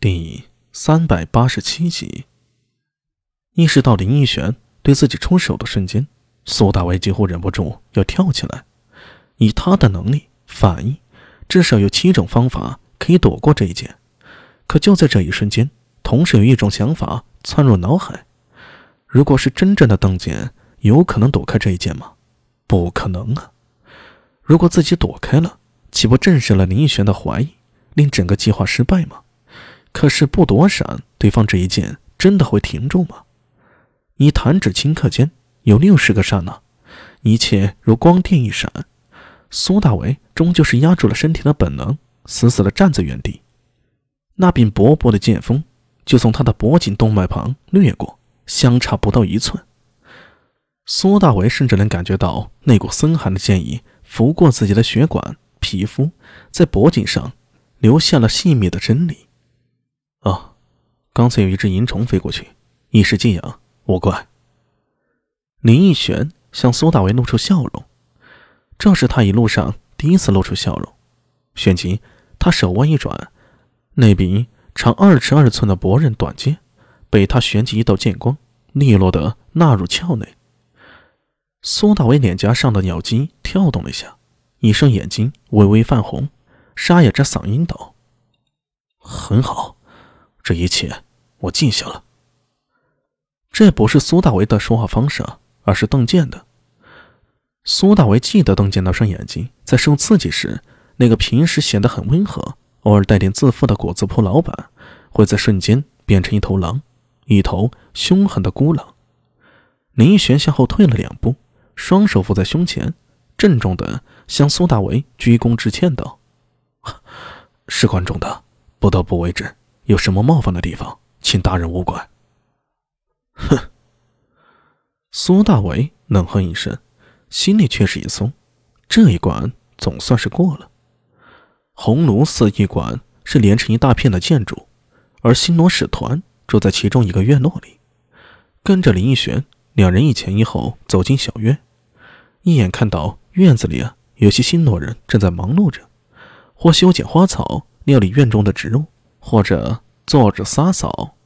第三百八十七集，意识到林奕璇对自己出手的瞬间，苏大为几乎忍不住要跳起来。以他的能力反应，至少有七种方法可以躲过这一剑。可就在这一瞬间，同时有一种想法窜入脑海：如果是真正的邓剑，有可能躲开这一剑吗？不可能啊！如果自己躲开了，岂不证实了林奕璇的怀疑，令整个计划失败吗？可是不躲闪，对方这一剑真的会停住吗？你弹指顷刻间，有六十个刹那，一切如光电一闪。苏大为终究是压住了身体的本能，死死地站在原地。那柄薄薄的剑锋就从他的脖颈动脉旁掠过，相差不到一寸。苏大为甚至能感觉到那股森寒的剑意拂过自己的血管、皮肤，在脖颈上留下了细密的针理。哦，刚才有一只银虫飞过去，一时惊痒，无怪。林奕璇向苏大为露出笑容，这是他一路上第一次露出笑容。旋即，他手腕一转，那柄长二尺二寸的薄刃短剑被他旋起一道剑光，利落的纳入鞘内。苏大为脸颊上的鸟肌跳动了一下，一双眼睛微微泛红，沙哑着嗓音道：“很好。”这一切我记下了。这不是苏大为的说话方式，而是邓健的。苏大为记得邓健那双眼睛，在受刺激时，那个平时显得很温和、偶尔带点自负的果子铺老板，会在瞬间变成一头狼，一头凶狠的孤狼。林璇向后退了两步，双手扶在胸前，郑重的向苏大为鞠躬致歉道：“事关重大，不得不为之。”有什么冒犯的地方，请大人勿怪。哼！苏大为冷哼一声，心里却是一松，这一关总算是过了。红炉寺一馆是连成一大片的建筑，而新罗使团住在其中一个院落里。跟着林奕璇，两人一前一后走进小院，一眼看到院子里啊，有些新罗人正在忙碌着，或修剪花草，料理院中的植物。或者坐着洒扫，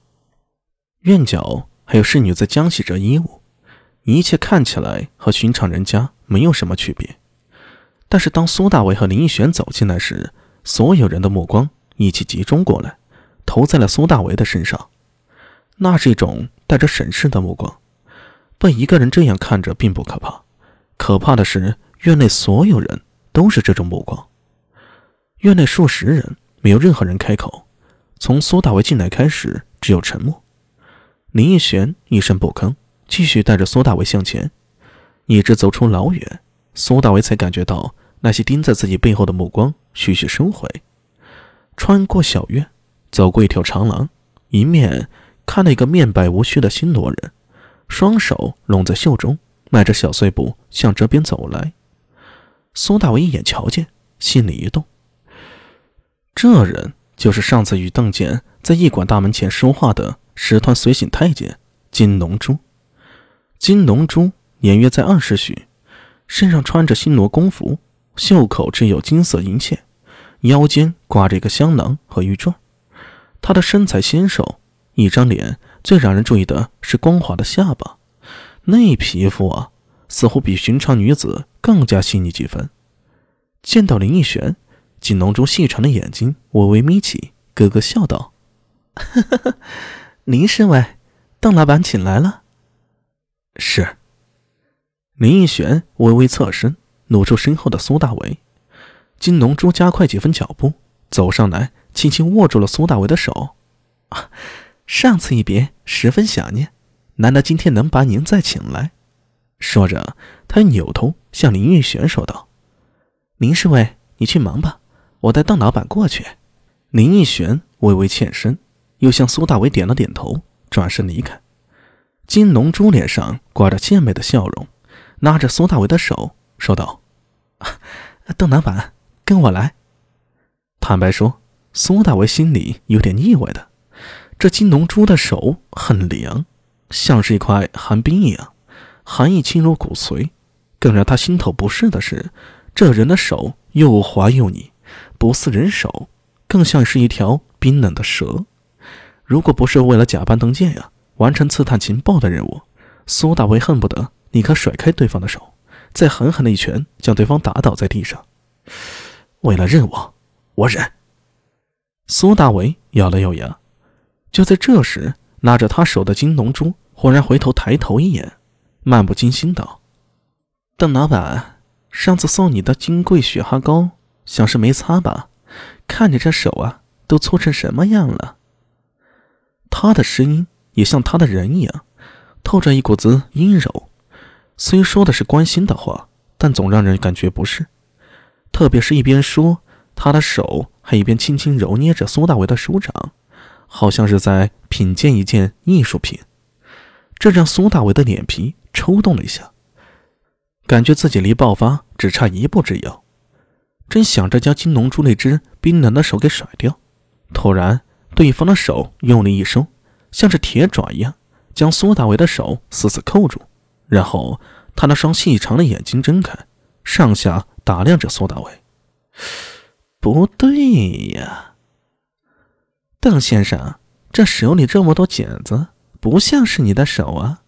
院角还有侍女在浆洗着衣物，一切看起来和寻常人家没有什么区别。但是当苏大伟和林奕璇走进来时，所有人的目光一起集中过来，投在了苏大伟的身上。那是一种带着审视的目光。被一个人这样看着并不可怕，可怕的是院内所有人都是这种目光。院内数十人，没有任何人开口。从苏大为进来开始，只有沉默。林奕璇一声不吭，继续带着苏大为向前，一直走出老远，苏大为才感觉到那些盯在自己背后的目光徐徐收回。穿过小院，走过一条长廊，迎面看到一个面白无须的新罗人，双手拢在袖中，迈着小碎步向这边走来。苏大为一眼瞧见，心里一动，这人。就是上次与邓健在驿馆大门前说话的使团随行太监金龙珠。金龙珠年约在二十许，身上穿着新罗宫服，袖口织有金色银线，腰间挂着一个香囊和玉坠。他的身材纤瘦，一张脸最让人注意的是光滑的下巴，那皮肤啊，似乎比寻常女子更加细腻几分。见到林奕璇。金龙珠细长的眼睛微微眯起，咯咯笑道：“林侍卫，邓老板请来了。”是。林奕璇微微侧身，露出身后的苏大为。金龙珠加快几分脚步，走上来，轻轻握住了苏大为的手。上次一别，十分想念，难得今天能把您再请来。说着，他扭头向林奕璇说道：“林侍卫，你去忙吧。”我带邓老板过去。林奕璇微微欠身，又向苏大伟点了点头，转身离开。金龙珠脸上挂着健美的笑容，拉着苏大伟的手说道：“邓老板，跟我来。”坦白说，苏大为心里有点意外的。这金龙珠的手很凉，像是一块寒冰一样，寒意侵入骨髓。更让他心头不适的是，这人的手又滑又腻。不似人手，更像是一条冰冷的蛇。如果不是为了假扮邓建呀，完成刺探情报的任务，苏大为恨不得立刻甩开对方的手，再狠狠的一拳将对方打倒在地上。为了任务，我忍。苏大为咬了咬牙。就在这时，拿着他手的金龙珠忽然回头抬头一眼，漫不经心道：“邓老板，上次送你的金贵雪花膏，想是没擦吧？看你这手啊，都搓成什么样了？”他的声音也像他的人一样，透着一股子阴柔。虽说的是关心的话，但总让人感觉不是。特别是一边说，他的手还一边轻轻揉捏着苏大为的手掌。好像是在品鉴一件艺术品，这让苏大为的脸皮抽动了一下，感觉自己离爆发只差一步之遥。正想着将金龙珠那只冰冷的手给甩掉，突然对方的手用力一收，像是铁爪一样将苏大伟的手死死扣住，然后他那双细长的眼睛睁开，上下打量着苏大伟。不对呀。邓先生，这手里这么多茧子，不像是你的手啊！